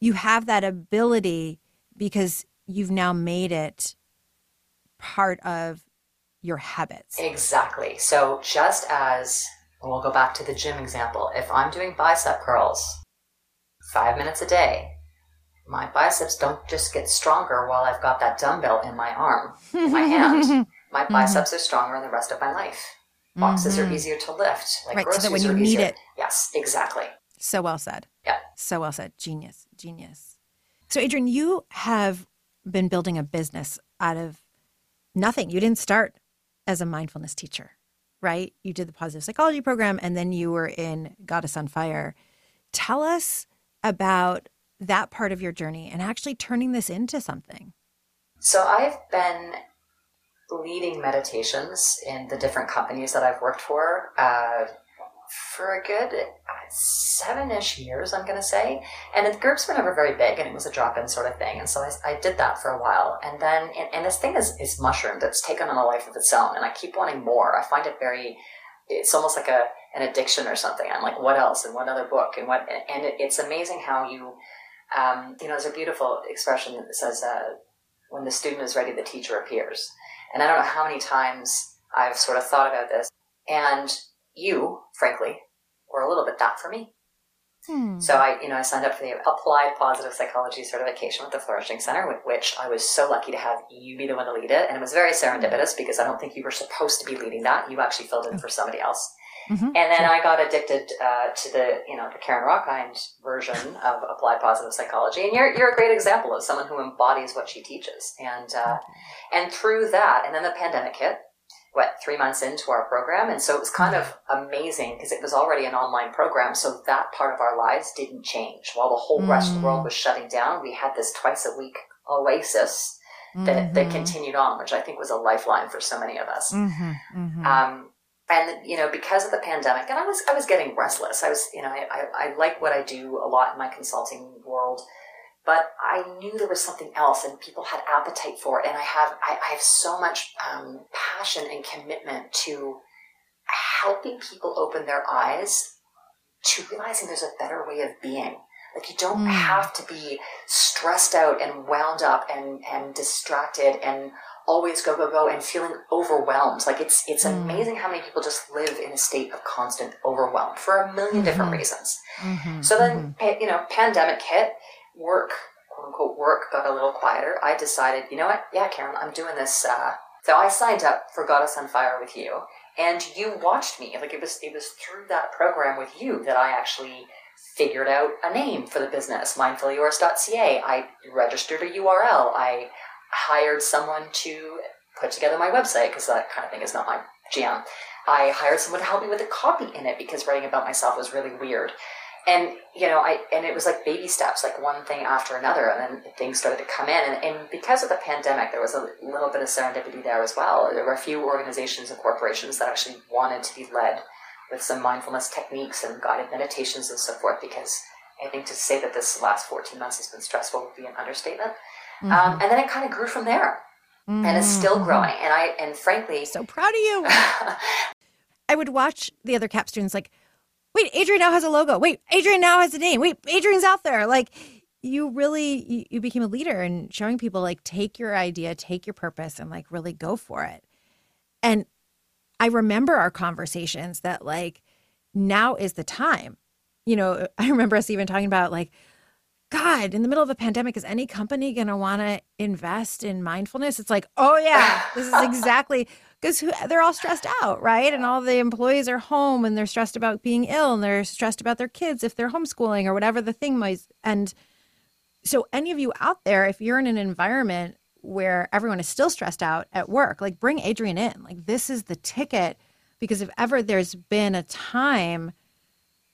you have that ability because you've now made it part of your habits. Exactly. So just as we'll go back to the gym example, if I'm doing bicep curls five minutes a day, my biceps don't just get stronger while I've got that dumbbell in my arm, in my hand. My Mm-hmm. biceps are stronger in the rest of my life. Boxes are Mhm. easier to lift. Like Right, so that when you need easier. it- Yes, exactly. So well said. Yeah. So well said. Genius. Genius. So, Adriane, you have been building a business out of nothing. You didn't start as a mindfulness teacher, right? You did the positive psychology program and then you were in Goddess on Fire. Tell us about that part of your journey and actually turning this into something. So I've been leading meditations in the different companies that I've worked for uh, for a good seven-ish years, I'm going to say. And the groups were never very big, and it was a drop-in sort of thing. And so I, I did that for a while, and then and, and this thing is is mushroomed. It's taken on a life of its own, and I keep wanting more. I find it very. It's almost like a an addiction or something. I'm like, what else, and what other book, and what, and it, it's amazing how you. Um, you know, there's a beautiful expression that says, uh, "When the student is ready, the teacher appears." And I don't know how many times I've sort of thought about this. And you, frankly, were a little bit that for me. Hmm. So I, you know, I signed up for the Applied Positive Psychology certification with the Flourishing Center, with which I was so lucky to have you be the one to lead it. And it was very serendipitous because I don't think you were supposed to be leading that. You actually filled in for somebody else. Mhm. And then I got addicted uh, to the, you know, the Karen Rockhind version of Applied Positive Psychology. And you're, you're a great example of someone who embodies what she teaches. And, uh, and through that, and then the pandemic hit, what, three months into our program. And so it was kind of amazing because it was already an online program. So that part of our lives didn't change. While the whole rest of the world was shutting down, we had this twice a week oasis that, that Mhm. continued on, which I think was a lifeline for so many of us. Mhm. Mhm. Um, and you know because of the pandemic and i was i was getting restless. I was you know I, I, I like what i do a lot in my consulting world but i knew there was something else and people had appetite for it. And i have i, I have so much um, passion and commitment to helping people open their eyes to realizing there's a better way of being. Like you don't mm. have to be stressed out and wound up and and distracted and always go go go and feeling overwhelmed like it's it's mm. amazing how many people just live in a state of constant overwhelm for a 1000000 mm-hmm. different reasons mm-hmm. so then mm-hmm. you know pandemic hit work quote unquote work got a little quieter i decided you know what yeah karen i'm doing this uh, so i signed up for goddess on fire with you and you watched me like it was it was through that program with you that i actually figured out a name for the business mindfullyyours.ca i registered a url i hired someone to put together my website because that kind of thing is not my jam. I hired someone to help me with a copy in it because writing about myself was really weird. And you know, I and it was like baby steps, like one thing after another, and then things started to come in. And, and because of the pandemic, there was a little bit of serendipity there as well. There were a few organizations and corporations that actually wanted to be led with some mindfulness techniques and guided meditations and so forth. Because I think to say that this last 14 months has been stressful would be an understatement. Um, mm-hmm. Um, and then it kind of grew from there, mm-hmm. and it's still mm-hmm. growing. And I and frankly, so proud of you. I would watch the other CAP students like, wait, Adriane now has a logo. Wait, Adriane now has a name. Wait, Adriane's out there. Like you really you, you became a leader and showing people like take your idea, take your purpose, and like really go for it. And I remember our conversations that like now is the time. You know, I remember us even talking about like God, in the middle of a pandemic, is any company going to want to invest in mindfulness? It's like, oh, yeah, this is exactly because they're all stressed out, right? And all the employees are home and they're stressed about being ill and they're stressed about their kids if they're homeschooling or whatever the thing was. And so, any of you out there, if you're in an environment where everyone is still stressed out at work, like bring Adriane in. Like, this is the ticket because if ever there's been a time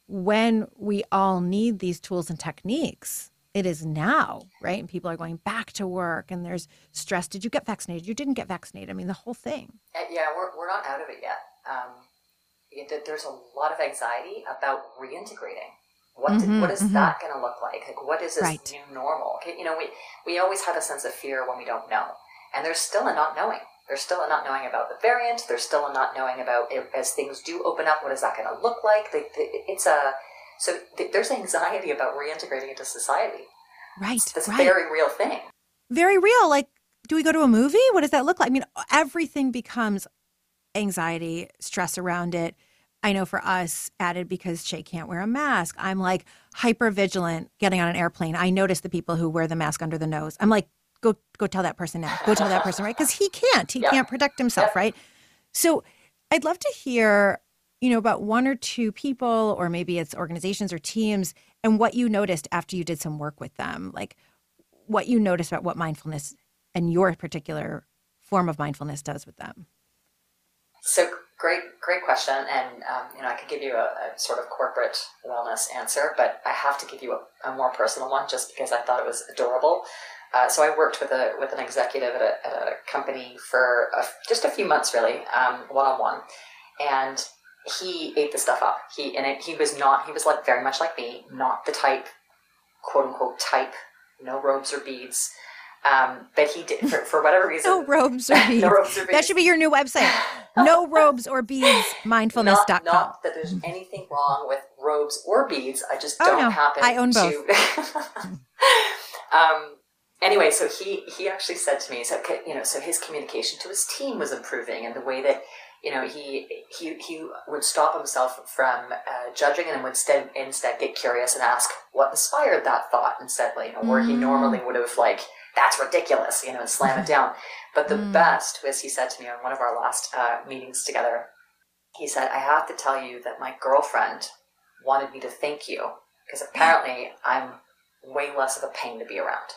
when we all need these tools and techniques, it is now, right? And people are going back to work and there's stress. Did you get vaccinated? You didn't get vaccinated. I mean, the whole thing. Yeah, we're, we're not out of it yet. Um, it, there's a lot of anxiety about reintegrating. What, mm-hmm, did, what is mm-hmm. that going to look like? Like, what is this right. new normal? Okay, you know, we, we always have a sense of fear when we don't know. And there's still a not knowing. There's still a not knowing about the variant. There's still a not knowing about if, as things do open up, what is that going to look like? It's a so th- there's anxiety about reintegrating into society. Right. That's right. very real thing. Very real. Like, do we go to a movie? What does that look like? I mean, everything becomes anxiety, stress around it. I know for us, added because Shay can't wear a mask. I'm like hyper vigilant getting on an airplane. I notice the people who wear the mask under the nose. I'm like, go go tell that person now. Go tell that person, right? Because he can't. He can't protect himself, right? So I'd love to hear you know, about one or two people, or maybe it's organizations or teams, and what you noticed after you did some work with them, like what you noticed about what mindfulness and your particular form of mindfulness does with them. So great, great question, and um, you know, I could give you a, a, sort of corporate wellness answer, but I have to give you a, a more personal one, just because I thought it was adorable. Uh, so I worked with a with an executive at a, at a company for a, just a few months, really, one on one, and he ate the stuff up. He and it, he was not. He was like very much like me, not the type, quote unquote type, no robes or beads. Um, but he did for, for whatever reason. no robes or beads. no robes or beads. That should be your new website. no robes or beads. Mindfulness.com. Not, not that there's anything wrong with robes or beads. I just oh, don't no. happen. I own both. To, um, anyway, so he he actually said to me, so you know, so his communication to his team was improving, and the way that you know, he he he would stop himself from uh, judging and would instead instead get curious and ask what inspired that thought instead, you know, where mm. he normally would have like that's ridiculous, you know, and slam it down. But the mm. best was he said to me on one of our last uh, meetings together. He said, "I have to tell you that my girlfriend wanted me to thank you because apparently I'm way less of a pain to be around."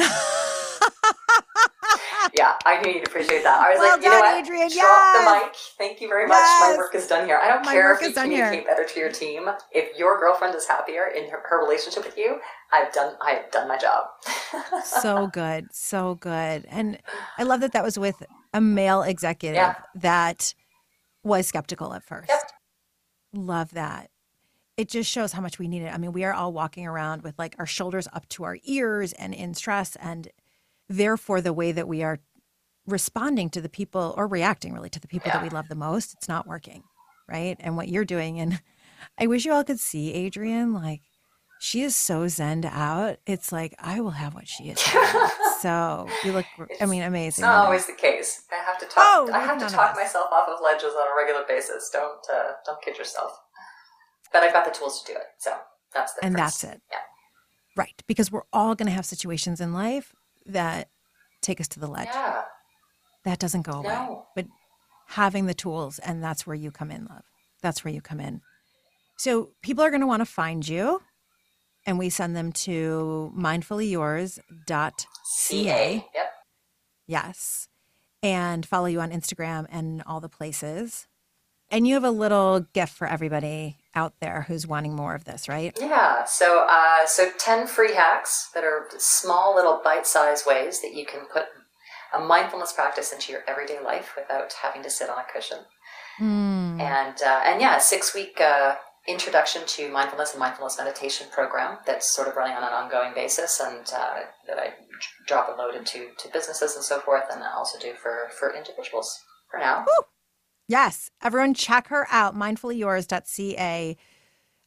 yeah, I knew you'd appreciate that. I was well like, you know what? Adriane, Drop yes. the mic. Thank you very much. Yes. My work is done here. I don't My care if you communicate here. better to your team. If your girlfriend is happier in her, her relationship with you, I've done. I have done my job. so good, so good, and I love that that was with a male executive yeah. that was skeptical at first. Yep. Love that. It just shows how much we need it. I mean, we are all walking around with like our shoulders up to our ears and in stress. And therefore, the way that we are responding to the people or reacting really to the people that we love the most, it's not working. Right. And what you're doing. And I wish you all could see Adriane. Like, she is so zenned out. It's like, I will have what she is. so you look, I mean, amazing. It's not always the case. I have to talk. Oh, I have to talk myself off of ledges on a regular basis. Don't uh, don't kid yourself. But I've got the tools to do it. So that's the and difference. that's it. Yeah. Right. Because we're all going to have situations in life that take us to the ledge. Yeah. That doesn't go away. No. But having the tools, and that's where you come in, love. That's where you come in. So people are going to want to find you, and we send them to mindfullyyours.ca. CA. Yep. Yes. And follow you on Instagram and all the places. And you have a little gift for everybody out there who's wanting more of this, right? Yeah. So uh, so ten free hacks that are small little bite-sized ways that you can put a mindfulness practice into your everyday life without having to sit on a cushion. Mm. and uh, and yeah, a six week uh, introduction to mindfulness and mindfulness meditation program that's sort of running on an ongoing basis, and uh, that I drop and load into to businesses and so forth, and I also do for for individuals for now. Yes. Everyone check her out, mindfullyyours.ca.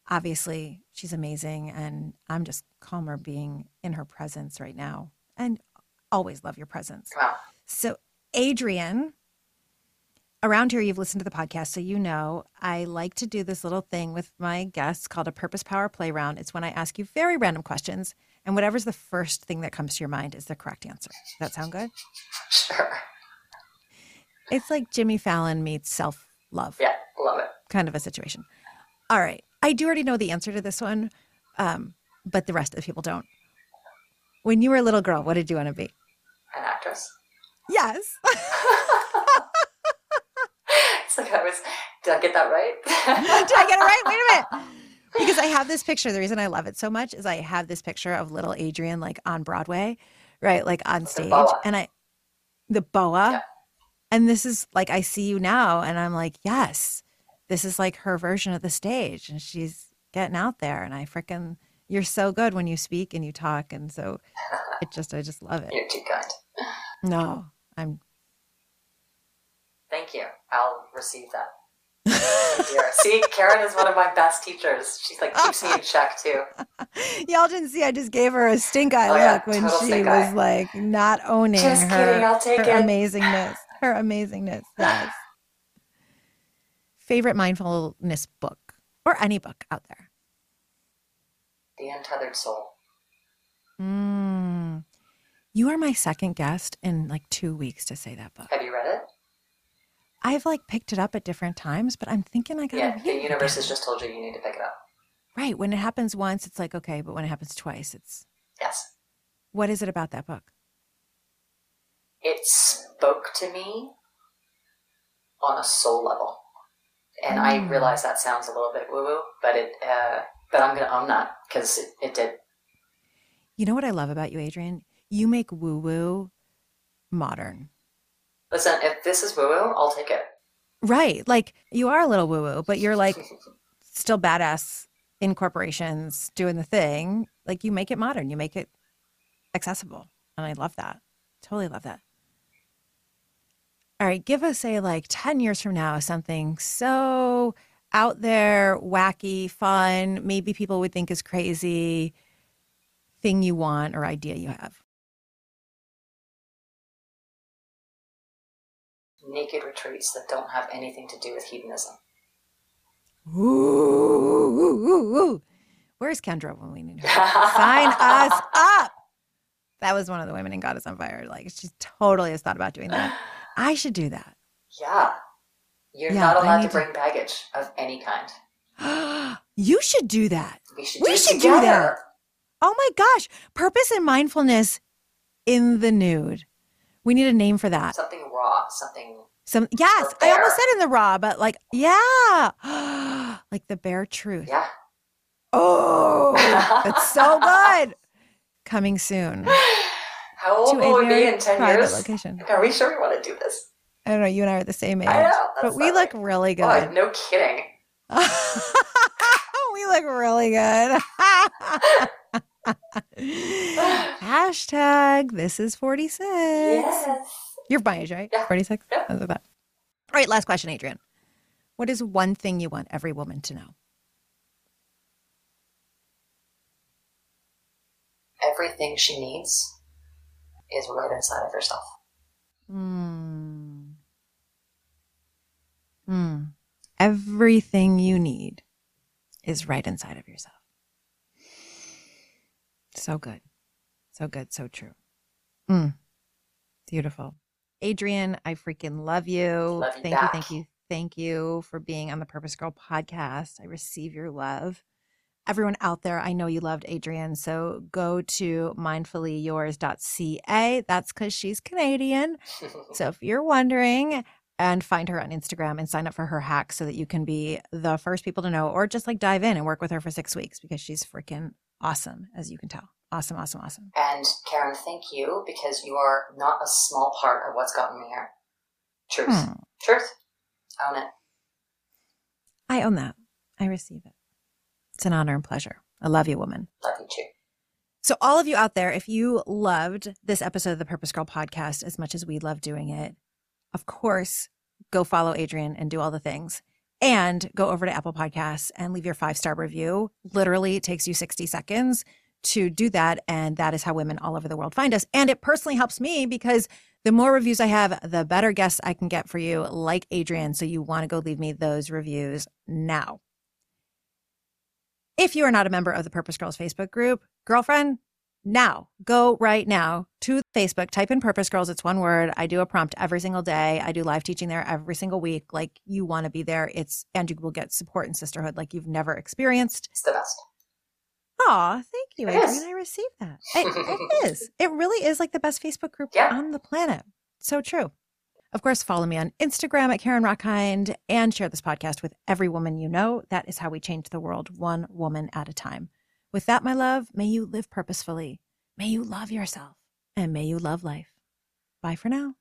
Obviously, she's amazing. And I'm just calmer being in her presence right now. And always love your presence. Wow. So, Adriane, around here, you've listened to the podcast, so you know I like to do this little thing with my guests called a purpose power play round. It's when I ask you very random questions, and whatever's the first thing that comes to your mind is the correct answer. Does that sound good? Sure. It's like Jimmy Fallon meets self love. Yeah, love it. kind of a situation. All right. I do already know the answer to this one, um, but the rest of the people don't. When you were a little girl, what did you want to be? An actress. Yes. It's like I was. Did I get that right? did I get it right? Wait a minute. Because I have this picture. The reason I love it so much is I have this picture of little Adriane like on Broadway, right? Like on stage. And I, the boa. Yeah. And this is like, I see you now and I'm like, yes, this is like her version of the stage. And she's getting out there. And I freaking, you're so good when you speak and you talk. And so it just, I just love it. You're too kind. No, I'm, Thank you. I'll receive that. See, Karen is one of my best teachers. She's like keeps me in check too. y'all didn't see, I just gave her a stink eye Oh, yeah, look when she was eye. like not owning Just her, kidding, I'll take her it. amazingness. Her amazingness. Yes. Favorite mindfulness book or any book out there? The untethered soul. Mm. You are my second guest in like two weeks to say that book. Have you read it? I've like picked it up at different times, but I'm thinking I gotta Yeah, the universe has just told you you need to pick it up. right. When it happens once, it's like okay, but when it happens twice, it's Yes. what is it about that book? It spoke to me on a soul level. And I Mm. realize that sounds a little bit woo woo, but it uh but I'm gonna own that because it, it did. You know what I love about you, Adriane? You make woo woo modern. Listen, if this is woo woo, I'll take it. Right. Like you are a little woo woo, but you're like still badass in corporations doing the thing. Like you make it modern, you make it accessible. And I love that. Totally love that. All right. Give us a like 10 years from now, something so out there, wacky, fun, maybe people would think is crazy thing you want or idea you have. Naked retreats that don't have anything to do with hedonism. Ooh, ooh, ooh, ooh. Where's Kendra when we need her? Sign us up. That was one of the women in Goddess on Fire. Like she totally has thought about doing that. I should do that. Yeah. You're Yeah, not allowed to to- bring baggage of any kind. you should do that. We should We do should do that. Oh my gosh. Purpose and mindfulness in the nude. We need a name for that. Something raw, something Some yes, I almost said in the raw, but like yeah. like the bare truth. yeah. Oh, that's so good. Coming soon How old will we be in ten years? location. Are we sure we want to do this? I don't know. You and I are the same age, I know, but oh, we look really good. Oh, no kidding. we look really good. Hashtag this is 46. Yes. You're my age, right? Yeah. 46? Yeah. That's All right, last question, Adriane. What is one thing you want every woman to know? Everything she needs is right inside of herself. Hmm. Hmm. Everything you need is right inside of yourself. So good. So good. So true. Mm. Beautiful. Adriane, I freaking love you. Love you thank back. you. Thank you. Thank you for being on the Purpose Girl podcast. I receive your love. Everyone out there, I know you loved Adriane. So go to mindfullyyours.ca. That's because she's Canadian. So if you're wondering, and find her on Instagram and sign up for her hack so that you can be the first people to know, or just like dive in and work with her for six weeks because she's freaking awesome, as you can tell. Awesome, awesome, awesome. and Karen, thank you because you are not a small part of what's gotten me here. Truth. Hmm. Truth. Own it. I own that. I receive it. It's an honor and pleasure. I love you, woman. Love you too. So, all of you out there, if you loved this episode of the Purpose Girl podcast as much as we love doing it, of course, go follow Adriane and do all the things. And go over to Apple Podcasts and leave your five star review. Literally, it takes you 60 seconds to do that. And that is how women all over the world find us. And it personally helps me because the more reviews I have, the better guests I can get for you, like Adriane. So, you want to go leave me those reviews now. If you are not a member of the Purpose Girls Facebook group, girlfriend, now go right now to Facebook, type in Purpose Girls. It's one word. I do a prompt every single day. I do live teaching there every single week. Like you want to be there. It's, and you will get support and sisterhood like you've never experienced. It's the best. Aw, thank you, It Adriane. is. I received that. It, it is. It really is like the best Facebook group Yeah. on the planet. So true. Of course, follow me on Instagram at Karen Rockhind and share this podcast with every woman you know. That is how we change the world, one woman at a time. With that, my love, may you live purposefully. May you love yourself and may you love life. Bye for now.